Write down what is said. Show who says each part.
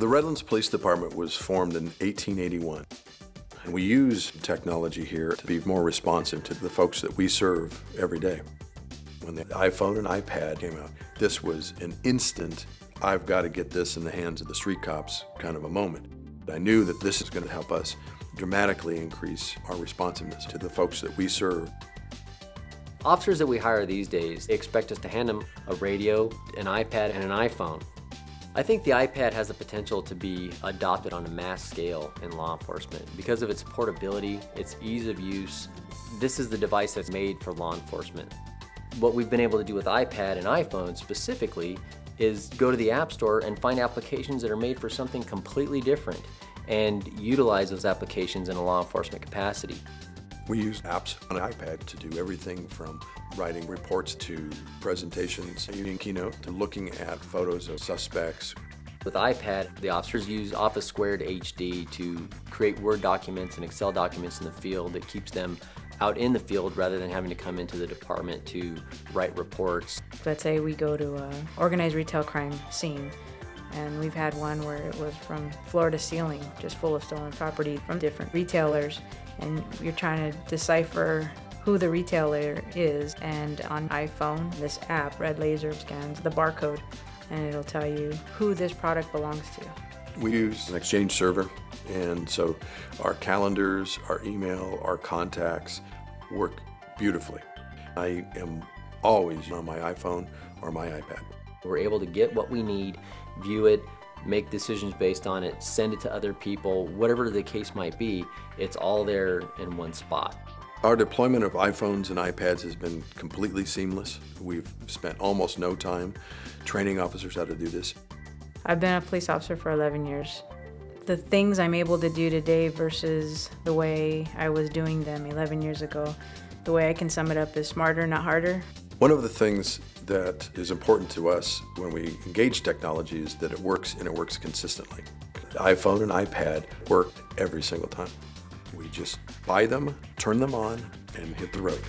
Speaker 1: The Redlands Police Department was formed in 1881. And we use technology here to be more responsive to the folks that we serve every day. When the iPhone and iPad came out, this was an instant, I've got to get this in the hands of the street cops kind of a moment. I knew that this is going to help us dramatically increase our responsiveness to the folks that we serve.
Speaker 2: Officers that we hire these days expect us to hand them a radio, an iPad, and an iPhone. I think the iPad has the potential to be adopted on a mass scale in law enforcement because of its portability, its ease of use. This is the device that's made for law enforcement. What we've been able to do with iPad and iPhone specifically is go to the App Store and find applications that are made for something completely different and utilize those applications in a law enforcement capacity.
Speaker 1: We use apps on an iPad to do everything from writing reports to presentations using Keynote to looking at photos of suspects.
Speaker 2: With iPad, the officers use Office Squared HD to create Word documents and Excel documents in the field that keeps them out in the field rather than having to come into the department to write reports.
Speaker 3: Let's say we go to an organized retail crime scene and we've had one where it was from floor to ceiling, just full of stolen property from different retailers and you're trying to decipher who the retailer is and on iPhone this app RedLaser scans the barcode and it'll tell you who this product belongs to.
Speaker 1: We use an exchange server and so our calendars, our email, our contacts work beautifully. I am always on my iPhone or my iPad.
Speaker 2: We're able to get what we need, view it, make decisions based on it, send it to other people, whatever the case might be, it's all there in one spot.
Speaker 1: Our deployment of iPhones and iPads has been completely seamless. We've spent almost no time training officers how to do this.
Speaker 3: I've been a police officer for 11 years. The things I'm able to do today versus the way I was doing them 11 years ago, the way I can sum it up is smarter, not harder.
Speaker 1: One of the things that is important to us when we engage technology is that it works and it works consistently. IPhone and iPad work every single time. We just buy them, turn them on, and hit the road.